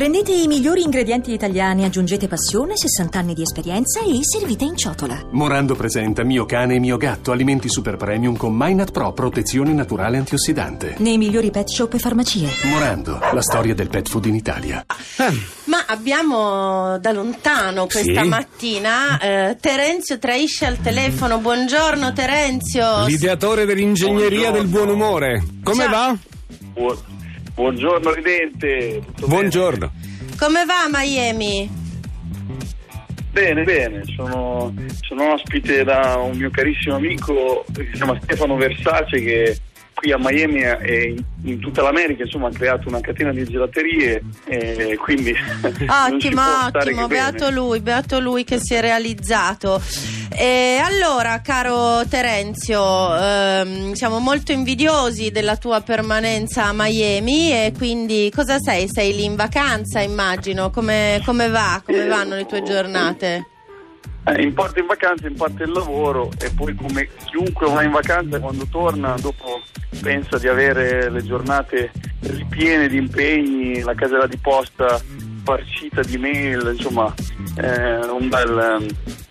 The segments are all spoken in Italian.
Prendete i migliori ingredienti italiani, aggiungete passione, 60 anni di esperienza e servite in ciotola. Morando presenta Mio cane e mio gatto, alimenti super premium con Minat Pro, protezione naturale antiossidante. Nei migliori pet shop e farmacie. Morando, la storia del pet food in Italia. Ma abbiamo da lontano questa Sì. mattina eh, Terenzio Traisce al telefono. Buongiorno Terenzio. L'ideatore dell'ingegneria del buon umore. Come Ciao. va? Bu- buongiorno Ridente. Tutto Buongiorno. Come va Miami? Bene, bene, sono, sono ospite da un mio carissimo amico che si chiama Stefano Versace che qui a Miami e in, tutta l'America insomma ha creato una catena di gelaterie e quindi Ottimo, ottimo, che bene. beato lui, beato lui che si è realizzato. E allora, caro Terenzio, ehm, siamo molto invidiosi della tua permanenza a Miami e quindi cosa sei? Sei lì in vacanza, immagino. Come, come va? Come vanno le tue giornate? Eh, in parte in vacanza, in parte il lavoro e poi come chiunque va in vacanza quando torna dopo pensa di avere le giornate ripiene di impegni, la casella di posta farcita di mail, insomma eh, un bel,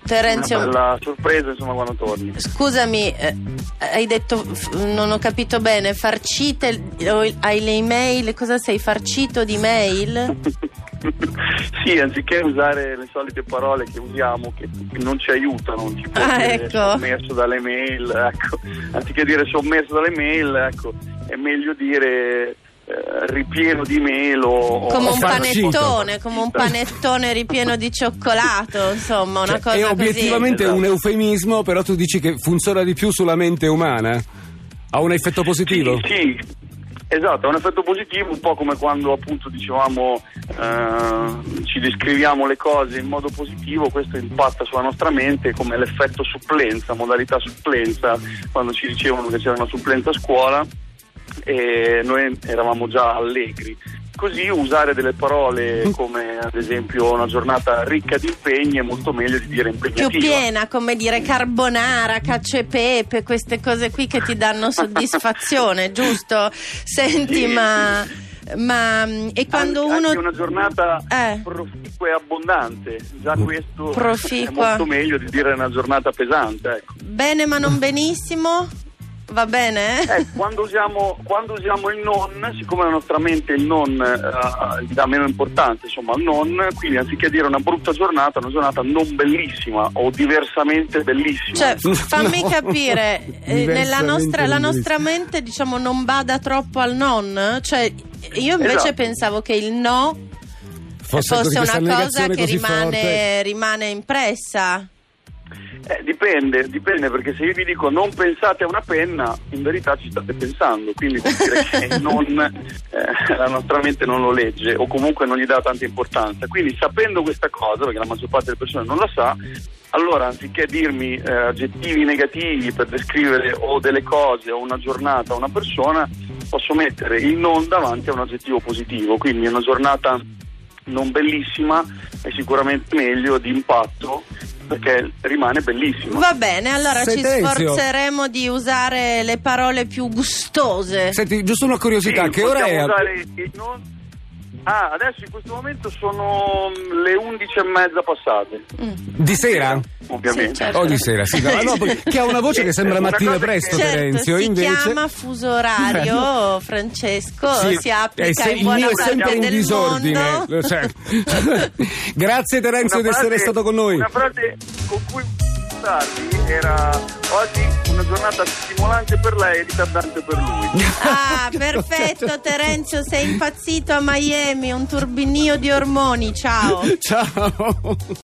Terenzio, una bella sorpresa insomma quando torni. Scusami, eh, hai detto, non ho capito bene, farcite, hai le email, cosa sei, farcito di mail? sì, anziché usare le solite parole che usiamo che non ci aiutano, tipo Ah, dire ecco. sommerso dalle mail, ecco. anziché dire sommerso dalle mail, ecco, è meglio dire eh, ripieno di mail o Come un panettone, come un panettone ripieno di cioccolato, insomma, una Cioè, cosa è così. obiettivamente Esatto. un eufemismo, però tu dici che funziona di più sulla mente umana? Ha un effetto positivo? Sì, sì, esatto, ha un effetto positivo, un po' come quando appunto dicevamo eh, ci descriviamo le cose in modo positivo, questo impatta sulla nostra mente come l'effetto supplenza, modalità supplenza, quando ci dicevano che c'era una supplenza a scuola e noi eravamo già allegri. Così usare delle parole come ad esempio una giornata ricca di impegni è molto meglio di dire Più impegnativa. piena, come dire carbonara, cacio e pepe, queste cose qui che ti danno soddisfazione, giusto? Senti, Sì, ma, ma e quando anche, uno anche una giornata Eh. proficua e abbondante, già questo Proficua. è molto meglio di dire una giornata pesante. Ecco. bene ma non benissimo, va bene? Eh, quando, usiamo, quando usiamo il non, siccome la nostra mente il non eh, gli dà meno importanza insomma, al non, quindi anziché dire una brutta giornata, una giornata non bellissima o diversamente bellissima. Cioè, fammi No. capire, eh, nella nostra, la nostra mente diciamo non bada troppo al non, cioè io invece Esatto. pensavo che il no Fosse, fosse una cosa che rimane, rimane impressa. Eh, dipende, dipende perché se io vi dico non pensate a una penna, in verità ci state pensando, quindi vuol dire che non, eh, la nostra mente non lo legge o comunque non gli dà tanta importanza. Quindi sapendo questa cosa, perché la maggior parte delle persone non la sa, allora anziché dirmi eh, aggettivi negativi per descrivere o delle cose o una giornata o una persona, posso mettere il non davanti a un aggettivo positivo, quindi una giornata non bellissima è sicuramente meglio di impatto perché rimane bellissima. Va bene, allora ci Sentenzio. sforzeremo di usare le parole più gustose. Senti, giusto una curiosità, Sì, che ora è? usare non- Ah, adesso in questo momento sono mm, le 11 e mezza passate, Di sera? ovviamente. Sì, certo. O di sera, sì. no, no, che ha una voce che sembra mattina cosa che- presto, Certo, Terenzio. si invece... chiama fuso orario, Francesco, Sì, si applica è se- in il buona mio è parte sempre in del disordine. sai. Grazie Terenzio di essere stato con noi. Una frase con cui tardi era oggi una giornata stimolante per lei e ritardante per lui. Ah, perfetto Terenzio, sei impazzito a Miami, un turbinio di ormoni, ciao. Ciao.